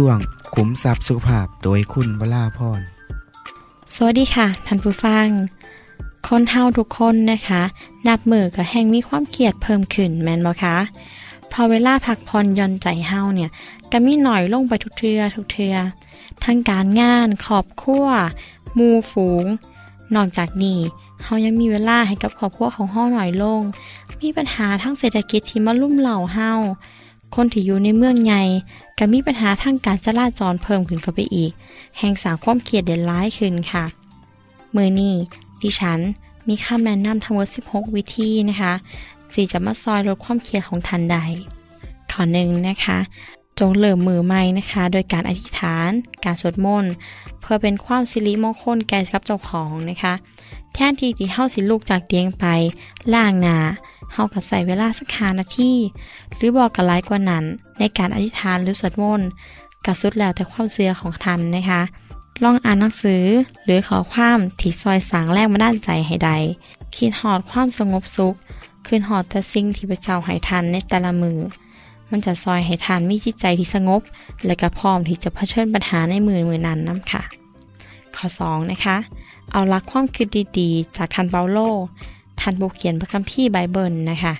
ช่วงขุมทรัพย์สุขภาพโดยคุณวราพรสวัสดีค่ะท่านผู้ฟัง คนเฮาทุกคนนะคะ นับมือก็แห่งมีความเกียดเพิ่มขึ้นแม่นบ่คะพอเวลาพักพรย่อนใจเฮาเนี่ยก็มีหน่อยลงไปทุกเทือทุกเทือทั้งการงานขอบครัวมูฝูง นอกจากนี้เฮายังมีเวลาให้กับครอบครัวของเฮาหน่อยลง มีปัญหาทั้งเศรษฐกิจที่มาลุ่มเหล่าเฮา คนที่อยู่ในเมืองใหญ่ก็มีปัญหาทางการจราจรเพิ่มขึ้นเข้าไปอีก แห่งสร้างความเครียดเด่นร้ายขึ้นค่ะ มื้อนี้ดิฉันมีคำแนะนำทั้งหมด 16 วิธีนะคะที่จะมาซอยลดความเครียดของท่านใด ข้อ1นะคะ จงเริ่มมือใหม่นะคะ โดยการอธิษฐาน การสวดมนต์เพื่อเป็นความสิริมงคลแก่กับเจ้าของนะคะ แทนที่ที่เฮาสิลุกจากเตียงไปล้างหนา เฮาก็ใส่เวลาสัก5นาทีหรือบอกกันหลายกว่านั้น ในการอธิษฐานหรือสวดมนต์ก็สุดแล้วแต่ความเชื่อของท่านนะคะลองอ่านหนังสือหรือขอความที่ซอยสางแรงมาด้านใจให้ใด คิดหอดความสงบสุข คืนหอดแต่สิ่งที่พระเจ้าให้ทันในแต่ละมือ มันจะซอยให้ทานมีจิตใจที่สงบ และก็พร้อมที่จะเผชิญปัญหาในมือมือนั้นนำค่ะ ข้อ 2 นะคะ เอาลักความคิดดีๆ จากท่านเปาโล ท่านผู้เขียนพระคัมภีร์ไบเบิลนะคะ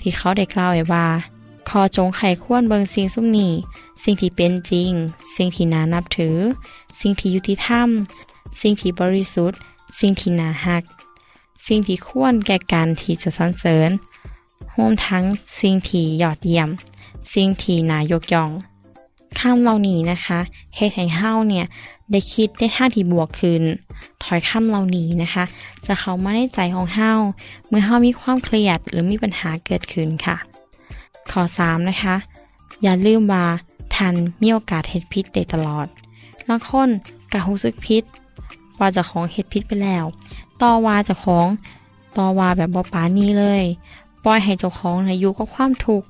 ที่เขาได้กล่าวไว้ว่าขอจงไขควรเบิงสิ่งสุ่มนี้สิ่งที่เป็นจริง สิ่งที่น่านับถือ สิ่งที่ยุติธรรม สิ่งที่บริสุทธิ์ สิ่งที่น่าฮัก สิ่งที่ควรแก่การที่จะสรรเสริญรวมทั้งสิ่งที่ยอดเยี่ยม สิ่งที่น่ายกย่อง คำเหล่านี้นะคะเฮ็ดให้เฮาเนี่ยได้คิดในทาที่บวกขึ้นถอยคำเหล่านี้นะคะ จะเข้ามาในใจของเฮาเมื่อเฮามีความเครียดหรือมีปัญหาเกิดขึ้นค่ะ ข้อ3นะคะ อย่าลืมว่าท่านมีโอกาสเฮ็ดผิดได้ตลอดบางคนก็รู้สึกผิดว่าจ้าของเฮ็ดผิดไปแล้ว ต่อว่าจ้าของต่อว่าแบบบ่ปานี้เลย ปล่อยให้เจ้าของนอยู่กับความทุกข์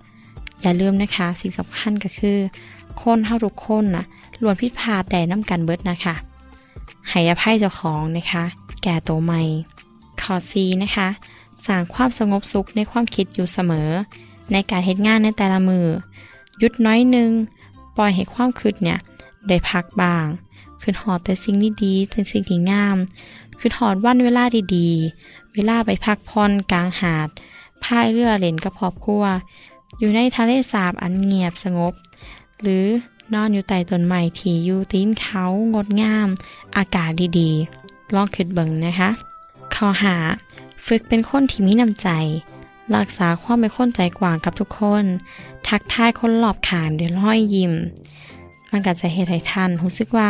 อย่าลืมนะคะ สิ่งสำคัญก็คือ คนเฮาทุกคนน่ะล้วนผิดพาดได้นำกันเบิดนะคะให้อภัยเจ้าของนะคะ แก่โตใหม่ข้อ4นะคะสร้างความสงบสุขในความคิดอยู่เสมอ ในการเฮ็ดงานในแต่ละมือหยุดน้อยนึง ปล่อยให้ความคิดเนี่ย ได้พักบ้างคือหอดแต่สิ่งดีๆแต่สิ่งที่งามคือหอดวันเวลาดีๆ เวลาไปพักพรกลางหาดพายเรือเล่นกับครอบครัว อยู่ในทะเลสาบอันเงียบสงบ หรือนอนอยู่ใต้ต้นไม้ที่อยู่ตีนเขางดงาม อากาศดีๆ ลองคิดเบิ่งนะคะข้อหาฝึกเป็นคนที่มีน้ำใจ รักษาความเป็นคนใจกว้างกับทุกคน ทักทายคนรอบขางด้วยรอยยิ้ม มันก็จะเฮ็ดให้ท่านรู้สึกว่า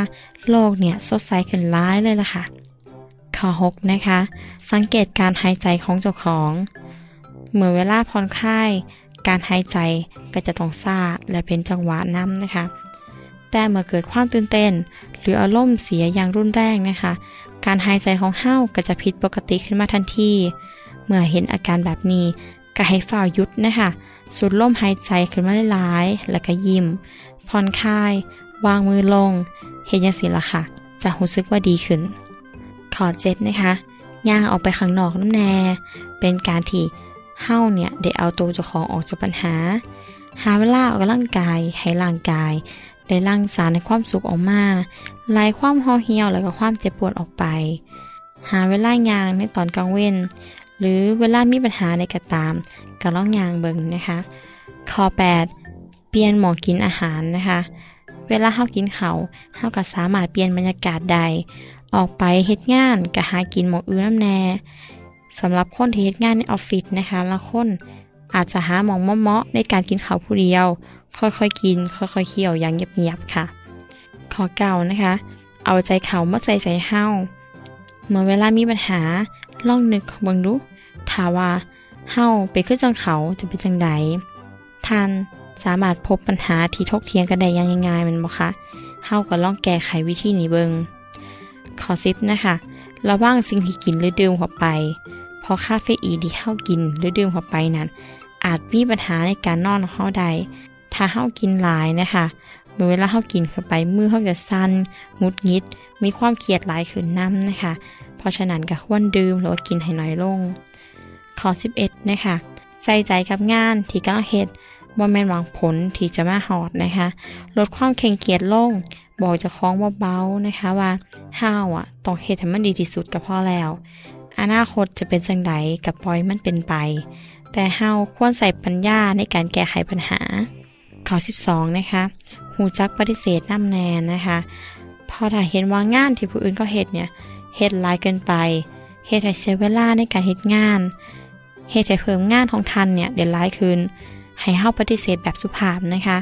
โลกเนี่ยสดใสขึ้นหลายเลยล่ะค่ะ ข้อ 6 นะคะ สังเกตการหายใจของเจ้าของ เมื่อเวลาผ่อนคลาย การหายใจก็จะต้องซาและเป็นจังหวะนำนะคะ แต่เมื่อเกิดความตื่นเต้น หรืออารมณ์เสียอย่างรุนแรงนะคะ การหายใจของเฮาก็จะผิดปกติขึ้นมาทันที เมื่อเห็นอาการแบบนี้ก็ให้ฝ่ายุดนะคะสูดลมหายใจขึ้นมาหลายๆแล้วก็ยิ้มผ่อนคลาย วางมือลง เห็นยังสิละค่ะ จะรู้สึกว่าดีขึ้น ขอเจ็ดนะคะ ย่างออกไปข้างนอกน้ำแน่ เป็นการที่ เฮาเนี่ยได้เอาตัวเจ้าของออกจากปัญหา หาเวลาออกกำลังกายให้ร่างกาย ได้ร่างสารในความสุขออกมาไล่ความห่อเหี่ยวแล้วก็ความเจ็บปวดออกไป หาเวลายางในตอนกลางเว้นหรือเวลามีปัญหาในกระตามก็ล่องยางเบิ่งนะคะข้อ8 เปลี่ยนหมอกินอาหารนะคะ เวลาเฮากินเขาเฮาก็สามารถเปลี่ยนบรรยากาศใด ออกไปเฮ็ดงานก็หากินหมองอื่นน้ำแน่ สำหรับคนที่เฮ็ดงานในออฟฟิศนะคะละคนอาจจะหาหมองเมาะๆในการกินข้าวผู้เดียว ค่อยๆกิน ค่อยๆเคี่ยวอย่างเงียบๆค่ะ ขอเก่านะคะ เอาใจเขาเมาใส่ใจเฮาเมื่อเวลามีปัญหาล่องนึกเบิ่งดูถาว่าเฮาไปขึ้นจังเขาจะเป็นจังใดท่านสามารถพบปัญหาที่ทกเทียงกันได้ย่างง่ายๆมันบ่คะเฮาก็ล่องแก้ไขวิธีนี้เบิงขอซิปนะคะระว่างสิ่งที่กินหรือดื่มเข้าไป เพราะคาเฟอีนที่เฮากินหรือดื่มเข้าไปนั้น อาจมีปัญหาในการนอนของเฮาได้ถ้าเฮากินหลายนะคะเมื่อเวลาเฮากินเข้าไปมือเฮาจะสั่นงุดงิด มีความเครียดหลายขึ้นน้ำนะคะ เพราะฉะนั้นก็ควรดื่มหรือว่ากินให้น้อยลง ข้อ 11 นะคะใส่ใจกับงานที่กำลังเฮ็ดบ่แม่นหวังผลที่จะมาหอดนะคะ ลดความเข่งเกียจลง บอกจะคล้องเบาๆนะคะว่าห้าวอะต้องเฮ็ดให้มันดีที่สุดก็พอแล้ว อนาคตจะเป็นจังไดกับปล่อยมันเป็นไป แต่เฮาควรใส่ปัญญาในการแก้ไขปัญหา ข้อ 12 นะคะหูจักปฏิเสธน้ำแนนนะคะพอถ้าเห็นว่างานที่ผู้อื่นก็เฮ็ดเนี่ยเฮ็ดลายเกินไปเฮ็ดให้เสียเวลาในการเฮ็ดงานเฮ็ดให้เพิ่มงานของทันเนี่ยเด่นหลายขึ้นให้เฮาปฏิเสธแบบสุภาพนะคะ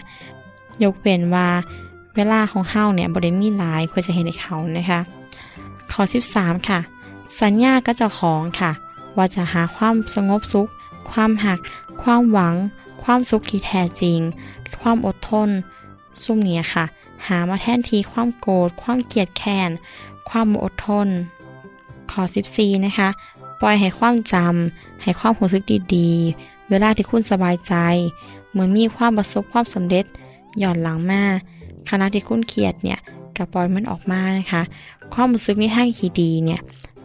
ยกเว้นว่าเวลาของเฮาเนี่ยบ่ได้มีหลายควรจะเห็นในเขานะคะ ข้อ 13 ค่ะ สัญญาก็จ้าของค่ะ ว่าจะหาความสงบสุข ความหัก ความหวัง ความสุขที่แท้จริง ความอดทนซุ่มเนี้ยค่ะ หามาแทนทีความโกรธ ความเกลียดแค้น ความอดทนข้อ14 นะคะ ปล่อยให้ความจำ ให้ความรู้สึกดีๆ เวลาที่คุณสบายใจ เหมือนมีความประสบความสำเร็จหย่อนหลังมาขณะที่คุณเครียดเนี่ยก็ปล่อยมันออกมานะคะ ความรู้สึกในทางที่ดีเนี่ย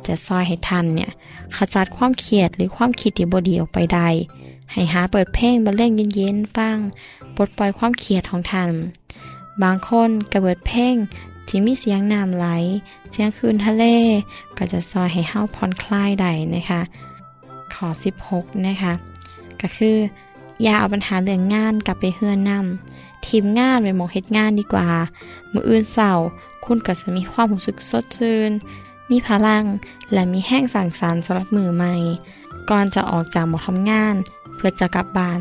จะซอยให้ทันเนี่ยขจัดความเครียดหรือความคิดที่บดีออกไปได้ให้หาเปิดเพลงบรรเลงเย็นๆฟังปลดปล่อยความเครียดของท่านบางคนก็เปิดเพลงที่มีเสียงน้ำไหล เสียงคืนทะเล ก็จะซอยให้เฮาผ่อนคลายได้นะคะขอ 16 นะคะ ก็คือ อย่าเอาปัญหาเรื่องงานกลับไปเฮือนนำทีมงานไปหมองเฮ็ดงานดีกว่า มืออื่นเศร้าคุณก็จะมีความรู้สึกสดชื่น มีพลัง และมีแห้งสั่งสรรสำหรับมือใหม่ ก่อนจะออกจากหมอทำงาน เพื่อจะกลับบ้าน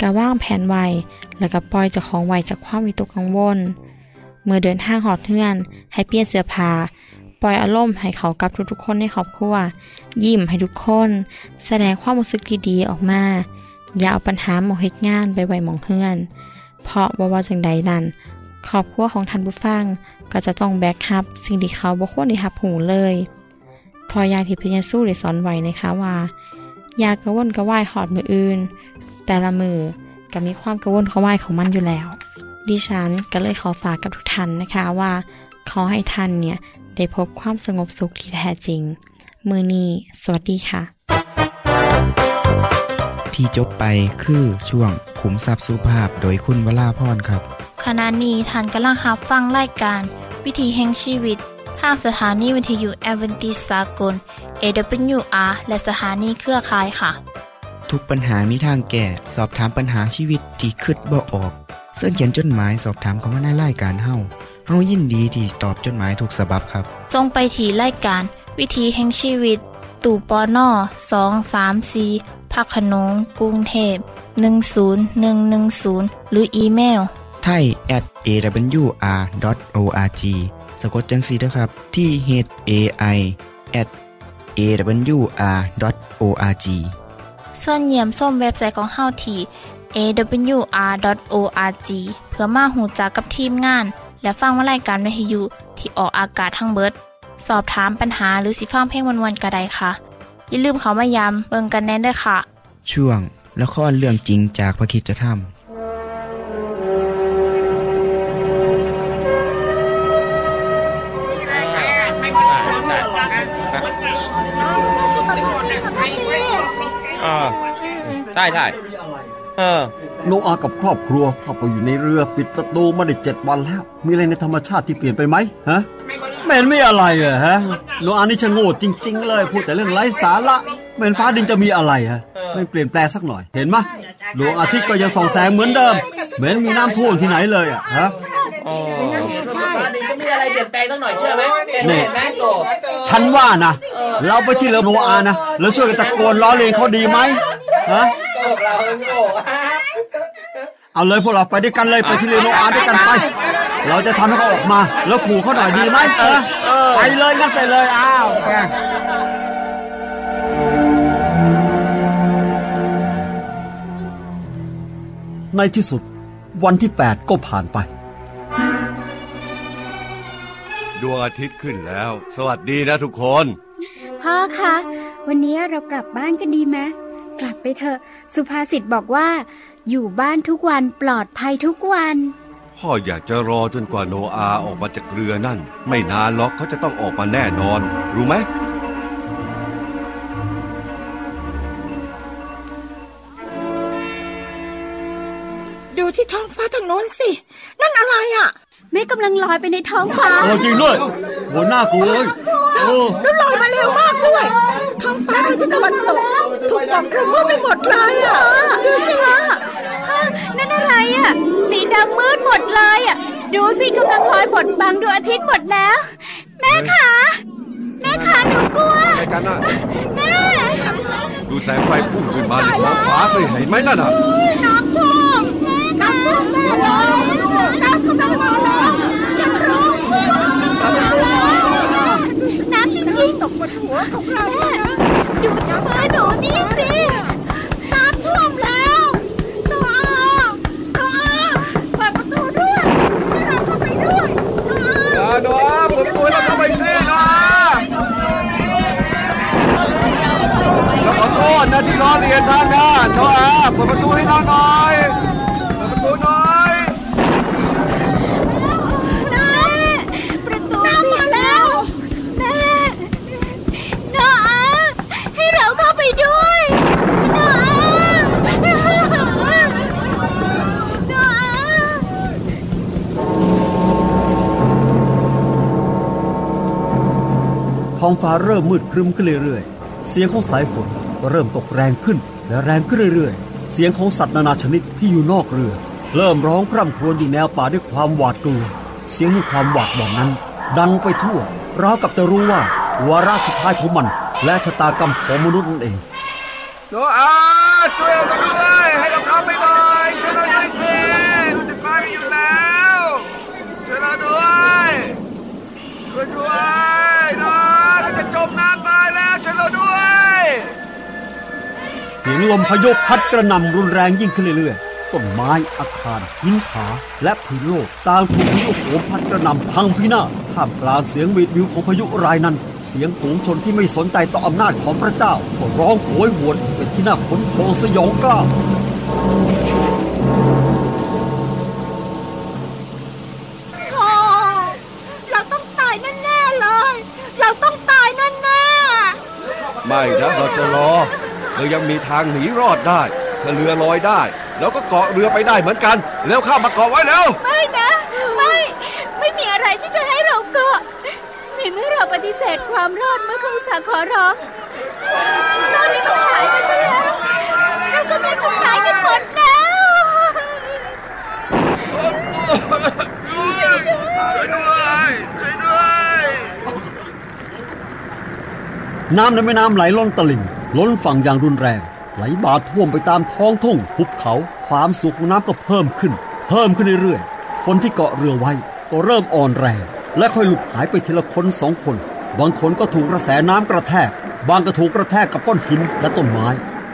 ก็ว่างแผนไวแล้วก็ปล่อยเจ้าของไวจากความวิตกกังวล เมื่อเดินทางหอดเทื่อน ให้เปลี่ยนเสื้อผ้าปล่อยอารมณ์ให้เขากับทุกๆคนในครอบครัว ยิ้มให้ทุกคน แสดงความรู้สึกดีๆออกมา อย่าเอาปัญหาหมองเฮ็ดงานไปไวหมองเฮือน เพราะว่าว่าจังใดนั้น ครอบครัวของท่านผู้ฟังก็จะต้องแบกรับ สิ่งที่เขาบ่ควรได้รับหูเลยเพราะอย่างที่พระเยซูได้สอนไว้นะคะว่า อย่ากระวนกระวายหอดมืออื่น แต่ละมือก็มีความกระวนกระวายของมันอยู่แล้ว ดิฉันก็เลยขอฝากกับทุกท่านนะคะว่า ขอให้ท่านเนี่ยได้พบความสงบสุขที่แท้จริง มือนี้สวัสดีค่ะ ที่จบไปคือช่วงขุมทรัพย์สุภาพโดยคุณวราพรครับ ขณะนี้ท่านกำลังรับฟังรายการ วิถีแห่งชีวิต ทางสถานีวิทยุแอเวนติสากล AWR และสถานีเครือข่ายค่ะ ทุกปัญหามีทางแก้สอบถามปัญหาชีวิตที่คืดบ่ออก เสื้อเขียนจดหมายสอบถามเขามาในรายการเฮาเฮายินดีที่ตอบจดหมายถูกสาบบครับทรงไปถีรายการ วิถีแห่งชีวิต ตู่ปอน่อสองสามสีพักขนงกรุงเทพ 10110 หรืออีเมล ไทย at awr.org สะกดจังสีนะครับ ที่ h a i at awr.org ส่วนเยี่ยมส้มเว็บไซต์ของเฮาที่ awr.org เพื่อมาหูจักกับทีมงาน และฟังวารายการวิทยุที่ออกอากาศทั้งเบิด สอบถามปัญหาหรือสิฟังเพลงวันๆกระไดค่ะ อย่าลืมเขามายามเบิงกันแน่นด้วยค่ะ ช่วงละครเรื่องจริงจากพระคิดจะทำ อ่าใช่ใช่เออ โนอากับครอบครัวเข้าไปอยู่ในเรือปิดประตูมาได้เจ็ดวันแล้ว มีอะไรในธรรมชาติที่เปลี่ยนไปไหมฮะไม่เห็นไม่อะไรอะฮะโนอานี่ชะโง่จริง ๆ เลยพูดแต่เรื่องไร้สาระไม่เห็นฟ้าดินจะมีอะไรฮะไม่เปลี่ยนแปลงสักหน่อยเห็นไหมยดวงอาทิตย์ก็ยังส่องแสงเหมือนเดิมเหมือนมีน้ำท่วมที่ไหนเลยอะฮะ ฟ้าดินก็มีอะไรเปลี่ยนแปลงสักหน่อยเชื่อไหมเห็นไหมนี่เห็นไหมโตฉันว่านะเราไปที่เรือโนอานะแล้วช่วยกันตะโกนล้อเลียนเขาดีไหมฮะโกเราโง่เอาเลยพวกเราไปด้วยกันเลยไปที่เรือโนอาด้วยกันไป เราจะทำให้เขาออกมา แล้วขู่เขาหน่อยดีไหมเออไปเลยงั้นไปเลยอ้าวแกในที่สุดวันที่ 8 ก็ผ่านไป ดวงอาทิตย์ขึ้นแล้ว สวัสดีนะทุกคน พ่อคะ วันนี้เรากลับบ้านกันดีไหมกลับไปเถอะ สุภาษิตบอกว่า อยู่บ้านทุกวันปลอดภัยทุกวัน พ่ออยากจะรอจนกว่าโนอาออกมาจากเรือนั่น ไม่นานหรอกเขาจะต้องออกมาแน่นอน รู้ไหมดูที่ท้องฟ้าทางโน้นสิ นั่นอะไรอะ แม่กำลังลอยไปในท้องฟ้าเออจริงด้วยโหน่ากลัวเลยเออแล้วลอยมาเร็วมากด้วยท้องฟ้าทางทิศตะวันตกถูกปกคลุมมืดไปหมดเลยอะดูสิฮะฮะนั่นอะไรอะ สีดำมืดหมดเลยอะ ดูสิกำลังลอยบดบังดวงอาทิตย์หมดแล้ว แม่ขาแม่ขาหนูกลัวอะไรกันน่ะแม่ดูแสงไฟพุ่งขึ้นมาในท้องฟ้าสิเห็นไหมนั่นน่ะน้ำท่วม น้ำท่วมแม่เลยน้ำกำลังมาแล้วจะรู้น้ำจริงๆตกบนหัวของเราแม่ดูที่มือหนูนี่สิน้ำท่วมแล้วโนอาโนอาเปิดประตูด้วยให้เราเข้าไปด้วยโนอาโนอาเปิดประตูให้เราเข้าไปสิโนอาแล้วขอโทษนะที่ล้อเลียนท่านนะโนอาเปิดประตูให้เราหน่อย องฟ้าเริ่มมืดครึ้มขึ้นเรื่อยๆ เสียงของสายฝนเริ่มตกแรงขึ้นและแรงขึ้นเรื่อยๆ เสียงของสัตว์นานาชนิดที่อยู่นอกเรือ เริ่มร้องคร่ำครวญอยู่แนวป่าด้วยความหวาดกลัว เสียงแห่งความหวาดหวั่นนั้น ดังไปทั่วราวกับจะรู้ว่าวาระสุดท้ายของมัน และชะตากรรมของมนุษย์นั่นเองโนอาช่วยเราด้วยให้เราเข้าไปหน่อยช่วยเราด้วยสิเราจะตายกันอยู่แล้วช่วยเราด้วยช่วยด้วยนะเราจะจมน้ำตายแล้วช่วยเราด้วย เสียงลมพายุพัดกระหน่ำรุนแรงยิ่งขึ้นเรื่อยๆ ต้นไม้อาคารหินผาและพื้นโลกต่างถูกพายุโหมพัดกระหน่ำพังพินาศท่ามกลางเสียงหวีดวิวของพายุรายนั้น เสียงฝูงชนที่ไม่สนใจต่ออำนาจของพระเจ้าก็ร้องโหยหวนเป็นที่น่าขนพองสยองกล้าวโอ้เราต้องตายแน่ๆเลยเราต้องตายแน่ไม่นะเราจะรอ เรายังมีทางหนีรอดได้ถ้าเรือลอยได้ แล้วก็เกาะเรือไปได้เหมือนกัน แล้วเข้ามาเกาะไว้แล้ว ไม่นะ ไม่ ไม่มีอะไรที่จะให้เราเกาะในเมื่อเราปฏิเสธความรอดเมื่อครึ่งสาขอร้องตอนนี้มันหายไปซะแล้วเรากำลังจะตายกันหมดแล้วช่วยด้วยช่วยด้วย น้ำในแม่น้ำไหลล้นตลิ่ง ล้นฝั่งอย่างรุนแรง ไหลบาท่วมไปตามท้องทุ่งภูเขาความสูงของน้ำก็เพิ่มขึ้น เพิ่มขึ้นเรื่อยๆคนที่เกาะเรือไว้ก็เริ่มอ่อนแรง และค่อยหลุดหายไปทีละคนสองคน บางคนก็ถูกกระแสน้ำกระแทก บางก็ถูกกระแทกกับก้อนหินและต้นไม้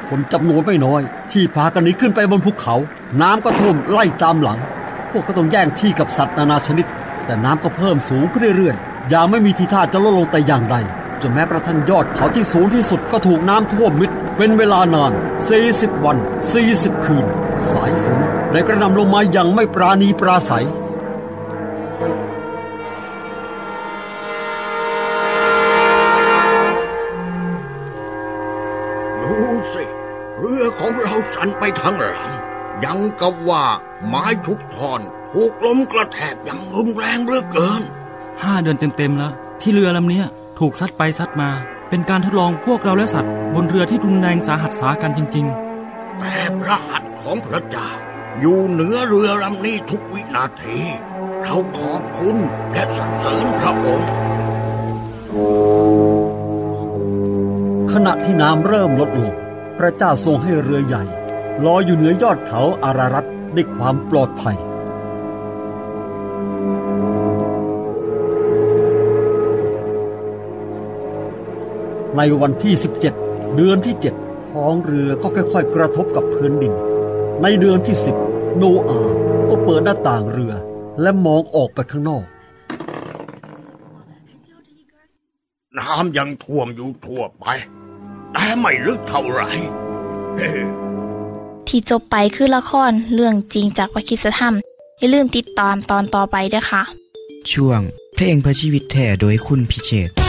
คนจำนวนไม่น้อย ที่พากันหนีขึ้นไปบนภูเขา น้ำก็ท่วมไล่ตามหลัง พวกก็ต้องแย่งที่กับสัตว์นานาชนิด แต่น้ำก็เพิ่มสูงขึ้นเรื่อยๆอย่างไม่มีทีท่าจะลดลงแต่อย่างใด จนแม้กระทั่งยอดเขาที่สูงที่สุดก็ถูกน้ำท่วมมิด เป็นเวลานาน 40 วัน 40 คืน สายฝนได้กระหน่ำลงมาอย่างไม่ปราณีปราศัยดูสิของเราสั่นไปทั้งลำยังกับว่าไม้ทุกท่อนถูกลมกระแทกอย่างรุนแรงเหลือเกินห้าเดือนเต็มๆแล้ว ที่เรือลำเนี้ย ถูกซัดไปซัดมา เป็นการทดลองพวกเราและสัตว์ บนเรือที่รุนแรงสาหัสสากันจริงแต่พระหัตถ์ของพระเจ้า อยู่เหนือเรือลำนี้ทุกวินาที เราขอบคุณและสรรเสริญพระองค์ ขณะที่น้ำเริ่มลดลงพระเจ้าทรงให้เรือใหญ่ลอยอยู่เหนือยอดเขาอารารัตด้วยความปลอดภัย ในวันที่ 17 เดือนที่ 7 ท้องเรือก็ค่อยๆ กระทบกับพื้นดิน ในเดือนที่ 10 โนอาห์ก็เปิดหน้าต่างเรือ และมองออกไปข้างนอก น้ำยังท่วมอยู่ทั่วไป แต่ไม่ลึกเท่าไหร่เฮ้ที่จบไปคือละครเรื่องจริงจากวิคิสธรรม อย่าลืมติดตามตอนต่อไปด้วยค่ะ ช่วงเพลงพระชีวิตแท่โดยคุณพิเชษ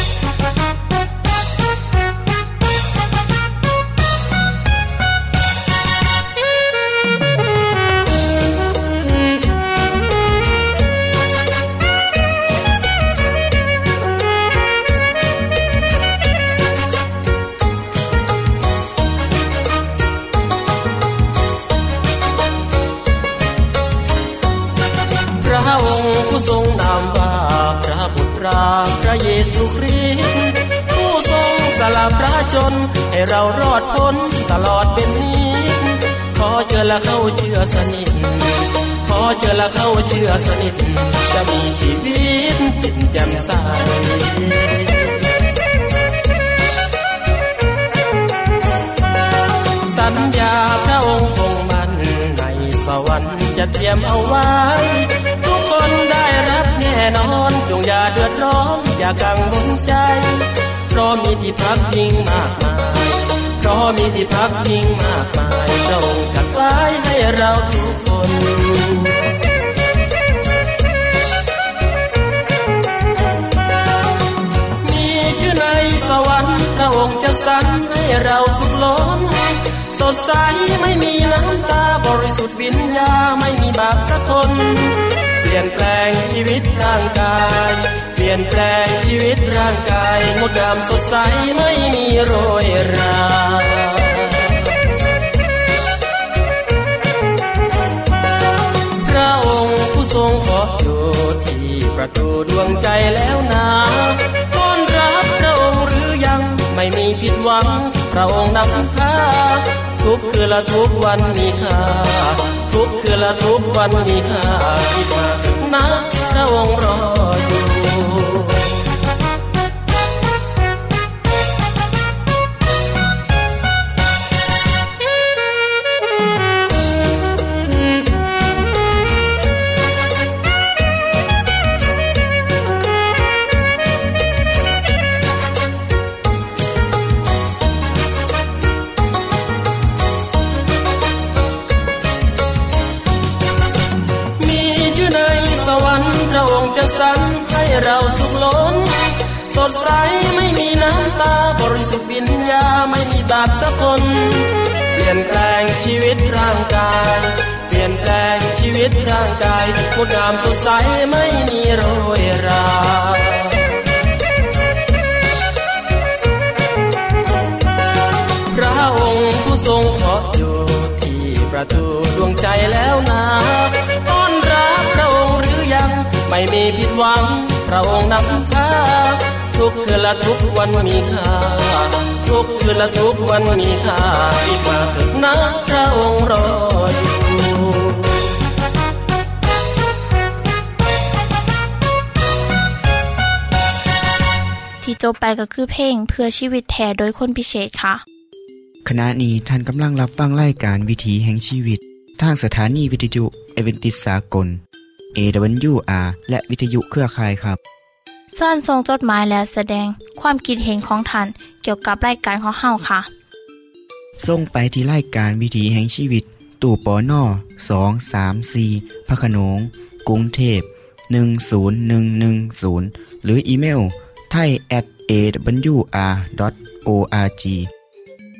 พระเยซูคริสต์ผู้ทรงสละพระชน ให้เรารอดพ้นตลอดเป็นนิดขอเจอและเข้าเชื่อสนิทขอเจอและเข้าเชื่อสนิทจะมีชีวิตจิตแจ่มใสสัญญาพระองค์คงมันในสวรรค์จะเตรียมเอาไว้ ทุกคนได้รับ น่นอนจงอย่าเดือดร้อน อย่ากังวลใจเพราะมีที่พักพิงมากมายเพราะมีที่พักพิงมากมายพระองจัดไว้ให้เราทุกคนมีชื่อในสวรรค์พระองค์จะสรรให้เราสุขล้น สดใสไม่มีน้ำตา ริสุทธิ์วิญญาไม่มีบาปสักคน เปลี่ยนแปลงชีวิตร่างกาย เปลี่ยนแปลงชีวิตร่างกายงดงามสดใสไม่มีโรยราพระองค์ผู้ทรงขออยู่ที่ประตูดวงใจแล้วนะต้อนรับพระองค์หรือยังไม่มีผิดหวัง พระองค์นำพา ทุกคืนละทุกวันมีค่าทุกคืนละทุกวันมีค่าที่มานะพระองค์รออยู่ สรรให้เราสุขล้น สดใสไม่มีน้ำตาบริสุทธิ์วิญญาไม่มีบาปสักคน เปลี่ยนแปลงชีวิตร่างกาย เปลี่ยนแปลงชีวิตร่างกายงดงามสดใสไม่มีโรยราพระองค์ผู้ทรงขออยู่ที่ประตูดวงใจแล้วนะต้อนรับพระองค์หรือยัง ไม่มีผิดหวัง พระองค์นำพาทุกคืนละทุกวันมีค่า ทุกคืนละทุกวันมีค่าอีกมาถิดนะพระองค์รออยู่ที่จบไปก็คือเพลงเพื่อชีวิตแท่โดยคนพิเศษค่ะ ขณะนี้ท่านกำลังรับฟังรายการวิถีแห่งชีวิต ทางสถานีวิทยุเอเวนติสากล AWR และวิทยุเครือข่ายครับส่วนส่งจดหมายและแสดงความคิดเห็นของท่านเกี่ยวกับรายการของเฮาค่ะ ส่งไปที่รายการวิถีแห่งชีวิต ตู่ปอน่อสองสามสีพระโขนงกรุงเทพ10110 หรืออีเมลไทย at awr.org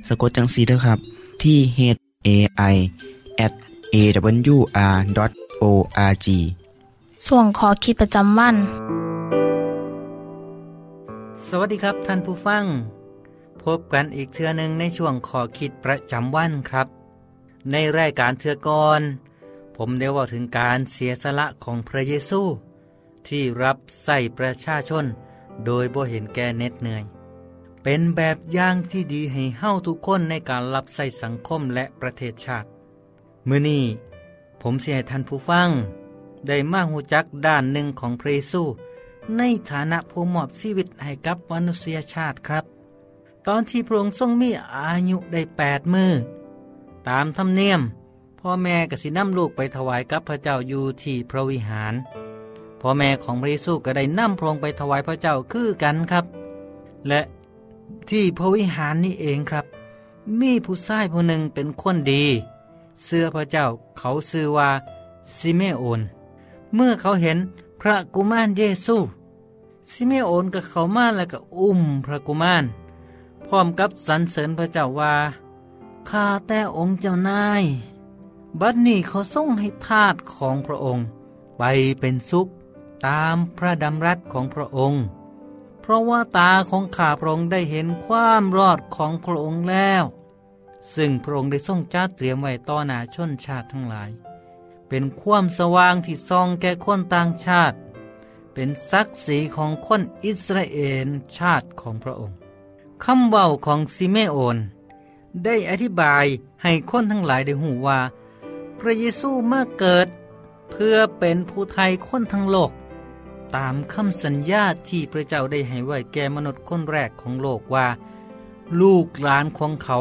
สะกดจังสีเด้อครับ ที่ h a i at awr.org ส่วนขอคิดประจำวัน สวัสดีครับท่านผู้ฟัง พบกันอีกเทือหนึ่งในช่วงขอคิดประจำวันครับ ในรายการเทือกรผมได้ว่าถึงการเสียสละของพระเยซู ที่รับใส่ประชาชน โดยบ่เห็นแก่เน็ดเหนื่อย เป็นแบบอย่างที่ดีให้เฮ้าทุกคนในการรับใส่สังคมและประเทศชาติ มือนี้ ผมเสียให้ท่านผู้ฟัง ได้มาหูจักด้านหนึ่งของพระเยซูในฐานะผู้มอบชีวิตให้กับมนุษยชาติครับ ตอนที่พระองค์ทรงมีอายุได้แปดมือ ตามธรรมเนียม พ่อแม่กสินำลูกไปถวายกับพระเจ้าอยู่ที่พระวิหาร พ่อแม่ของพระเยซูก็ได้นำพระองค์ไปถวายพระเจ้าคือกันครับ และที่พระวิหารนี่เองครับ มีผู้ชายผู้หนึ่งเป็นคนดี เสื้อพระเจ้าเขาชื่อว่าซิเมโอน เมื่อเขาเห็นพระกุมารเยซูซิเมโอนก็เขามาแล้วก็อุ้มพระกุมาร พร้อมกับสรรเสริญพระเจ้าว่าข้าแต่องค์เจ้านาย บัดนี้เขาส่งให้ทาสของพระองค์ ไปเป็นสุขตามพระดำรัสของพระองค์ เพราะว่าตาของข้าพระองค์ได้เห็นความรอดของพระองค์แล้ว ซึ่งพระองค์ได้ทรงจัดเตรียมไว้ต่อหน้าชนชาติทั้งหลาย เป็นความสว่างที่ส่องแก่คนต่างชาติ เป็นศักดิ์ศรีของคนอิสราเอลชาติของพระองค์คำเว้าของซิเมโอน ได้อธิบายให้คนทั้งหลายได้หูว่า พระเยซูมาเกิด เพื่อเป็นผู้ไทยคนทั้งโลก ตามคำสัญญาที่พระเจ้าได้ให้ไว้แก่มนุษย์คนแรกของโลกว่า ลูกหลานของเขา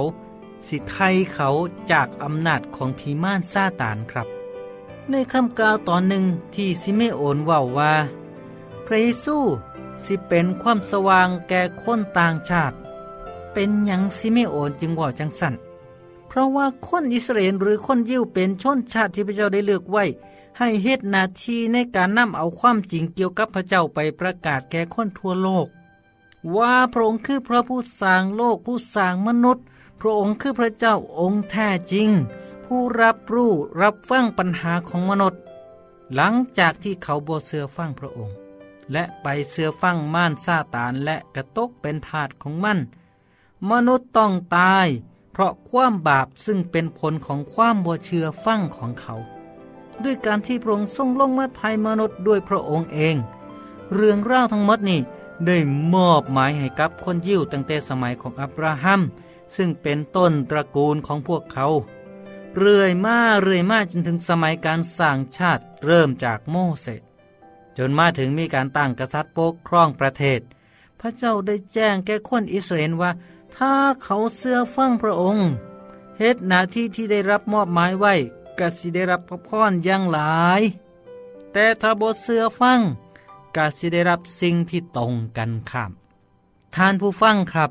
สิไทยเขาจากอำนาจของพีม่านซาตานครับ ในคำกล่าวตอนหนึ่งที่ซิเมโอนว่าว่า พระเยซูสิเป็นความสว่างแก่คนต่างชาติ เป็นหยังซิเมโอนจึงว่าจังสันเพราะว่าคนอิสราเอลหรือคนยิวเป็นชนชาติที่พระเจ้าได้เลือกไว้ ให้เฮ็ดนาทีในการนำเอาความจริงเกี่ยวกับพระเจ้าไปประกาศแก่คนทั่วโลก ว่าพระองค์คือพระผู้สร้างโลกผู้สร้างมนุษย์ พระองค์คือพระเจ้าองค์แท้จริง ผู้รับรู้รับฟังปัญหาของมนุษย์ หลังจากที่เขาบ่เสือฟังพระองค์ และไปเสือฟังม่านซาตานและกระตกเป็นทาสของมัน มนุษย์ต้องตาย เพราะความบาปซึ่งเป็นผลของความบ่เชื่อฟังของเขา ด้วยการที่พระองค์ทรงลงมาไทยมนุษย์ด้วยพระองค์เอง เรื่องราวทั้งหมดนี้ได้มอบหมายให้กับคนยิวตั้งแต่สมัยของอับราฮัม ซึ่งเป็นต้นตระกูลของพวกเขา เรื่อยมาเรื่อยมาจนถึงสมัยการสร้างชาติเริ่มจากโมเสสจนมาถึงมีการตั้งกษัตริย์ปกครองประเทศ พระเจ้าได้แจ้งแก่คนอิสราเอลว่า ถ้าเขาเสื้อฟังพระองค์เฮ็ดหน้าที่ที่ได้รับมอบหมายไว้กสิได้รับพระพรอย่างหลาย แต่ถ้าบ่เสื้อฟังกสิได้รับสิ่งที่ตรงกันข้ามท่านผู้ฟังครับ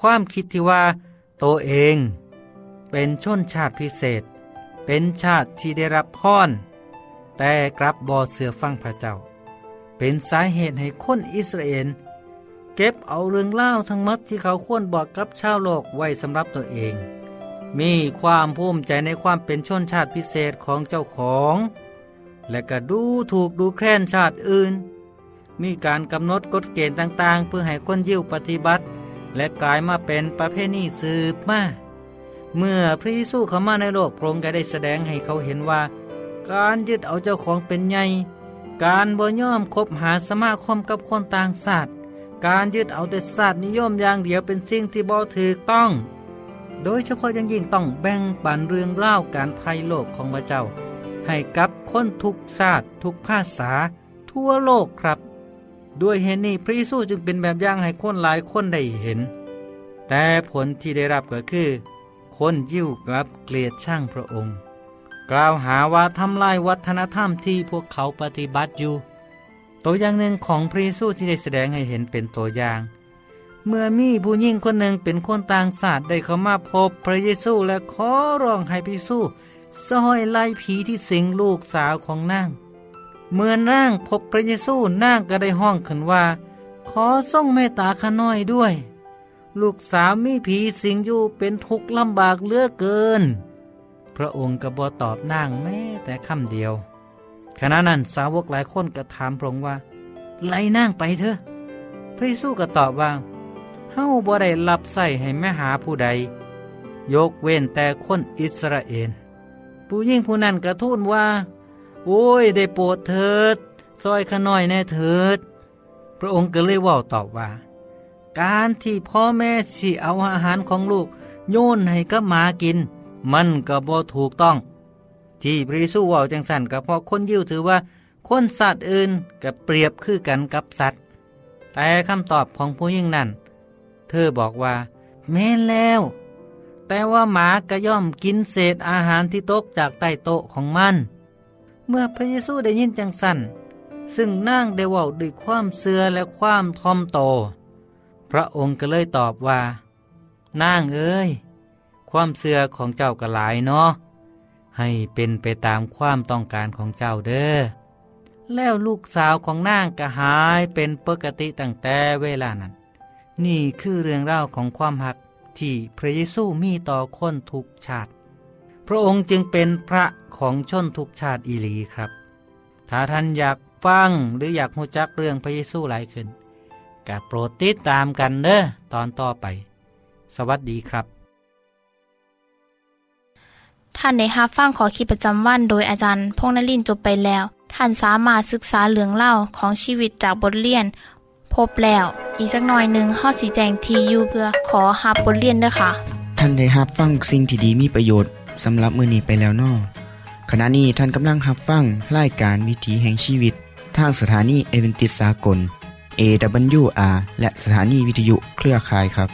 ความคิดที่ว่า ตัวเอง เป็นชนชาติพิเศษ เป็นชาติที่ได้รับพรแต่กลับบ่เสือฟังพระเจ้า เป็นสาเหตุให้คนอิสราเอลเก็บเอาเรื่องเล่าทั้งหมดที่เขาควรบอกกับชาวโลกไว้สำหรับตัวเอง มีความภูมิใจในความเป็นชนชาติพิเศษของเจ้าของ และก็ดูถูกดูแคลนชาติอื่น มีการกำหนดกฎเกณฑ์ต่างๆ เพื่อให้คนยิวปฏิบัติ และกลายมาเป็นประเพณีสืบมาเมื่อพระเยซูเข้ามาในโลกพระองค์ก็ได้แสดงให้เขาเห็นว่า การยึดเอาเจ้าของเป็นใหญ่การบ่ย่อมคบหาสมาคมกับคนต่างศาสตร์การยึดเอาแต่ศาสตร์นิยมอย่างเดียวเป็นสิ่งที่บ่ถูกต้อง โดยเฉพาะอย่างยิ่งต้องแบ่งปันเรื่องเล่าการไทยโลกของพระเจ้า ให้กับคนทุกชาติทุกภาษา ทั่วโลกครับ ด้วยเหตุนี้พระเยซูจึงเป็นแบบอย่างให้คนหลายคนได้เห็น แต่ผลที่ได้รับก็คือ คนยิ่วกลับเกลียดช่างพระองค์ กล่าวหาว่าทำลายวัฒนธรรมที่พวกเขาปฏิบัติอยู่ ตัวอย่างหนึ่งของพระเยซูที่ได้แสดงให้เห็นเป็นตัวอย่าง เมื่อมีผู้หญิงคนหนึ่งเป็นคนต่างศาสตร์ได้เข้ามาพบพระเยซูและขอร้องให้พระเยซูซอยไล่ผีที่สิงลูกสาวของนาง เมื่อนางพบพระเยซูนางก็ได้ห้องขึ้นว่า ขอส่งเมตตาข้าน้อยด้วย ลูกสาวมีผีสิงอยู่เป็นทุกข์ลำบากเหลือเกิน พระองค์ก็บ่ตอบนางแม้แต่คำเดียวขณะนั้นสาวกหลายคนก็ถามพระองค์ว่า ไล่นางไปเถอะ พระเยซูก็ตอบว่าเฮาบ่ได้รับใส่ให้แม่หาผู้ใด ยกเว้นแต่คนอิสราเอลผู้ยิ่งผู้นั้นกระทูลว่า โอ้ย ได้โปรดเถิดซอยขน้อยแน่เถิด พระองค์ก็เลยว่าตอบว่า การที่พ่อแม่สิเอาอาหารของลูก โยนให้กับหมากิน มันก็บ่ถูกต้อง ที่พระเยซูว่าจังสันก็เพราะคนยิวถือว่าคนสัตว์อื่นก็เปรียบคือกันกับสัตว์ แต่คำตอบของผู้ยิ่งนั้น เธอบอกว่า แม่นแล้ว แต่ว่าหมาก็ย่อมกินเศษอาหารที่ตกจากใต้โต๊ะของมัน เมื่อพระเยซูได้ยินจังสันซึ่งนางได้ว่าด้วยความเสื่อและความทอมโต พระองค์ก็เลยตอบว่านางเอ้ย ความเสื่อของเจ้าก็หลายเนาะให้เป็นไปตามความต้องการของเจ้าเด้อ แล้วลูกสาวของนางก็หายเป็นปกติตั้งแต่เวลานั้น นี่คือเรื่องเล่าของความหักที่พระเยซูมีต่อคนทุกชาติ พระองค์จึงเป็นพระของชนทุกชาติอีหลีครับ ถ้าท่านอยากฟังหรืออยากหูจักเรื่องพระเยซูหลายขึ้นก็โปรดติดตามกันเด้อตอนต่อไป สวัสดีครับ ท่านได้รับฟังขอคิดประจำวันโดยอาจารย์พงนลินจบไปแล้ว ท่านสามารถศึกษาเหลืองเล่าของชีวิตจากบทเรียน พบแล้ว อีกสักหน่อยหนึ่งข้อสีแจงทีอยู่เพื่อขอฮับบทเรียนด้วยค่ะ ท่านได้รับฟังสิ่งที่ดีมีประโยชน์ สำหรับมือนี้ไปแล้วนอขณะนี้ท่านกำลังรับฟังรายการวิถีแห่งชีวิต ทางสถานีเอเวนติสากล AWR และสถานีวิทยุเครือข่ายครับ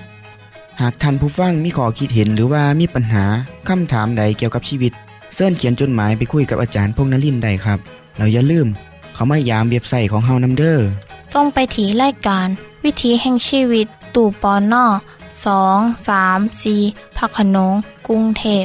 หากท่านผู้ฟังมีข้อคิดเห็นหรือว่ามีปัญหาคำถามใดเกี่ยวกับชีวิตเสินเขียนจดหมายไปคุยกับอาจารย์พงนลินได้ครับ เราอย่าลืม เขามายามเว็บไซต์ของเฮานัมเดอร์ส่งไปถีรายการ วิถีแห่งชีวิต ตู่ปอนนอสองสามสี่พักขนงกรุงเทพ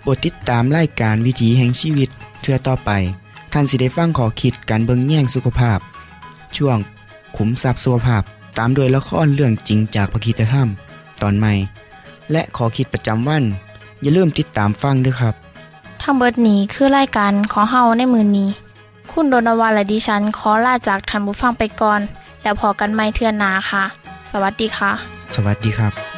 โปรดติดตามรายการวิถีแห่งชีวิตเทือต่อไป ท่านสิได้ฟังขอคิดการเบิงแย่งสุขภาพ ช่วง ขุมทรัพย์สุขภาพตามโดยละครเรื่องจริงจากพระคีตธรรม ตอนใหม่ และขอคิดประจำวัน อย่าลืมติดตามฟังด้วยครับ ทั้งเบิดนี้คือรายการของเฮาในมือนนี้ คุณโดนวาและดิฉันขอลาจากทันบุฟังไปก่อน แล้วพอกันไม่เทื่อนนาค่ะ สวัสดีค่ะ สวัสดีครับ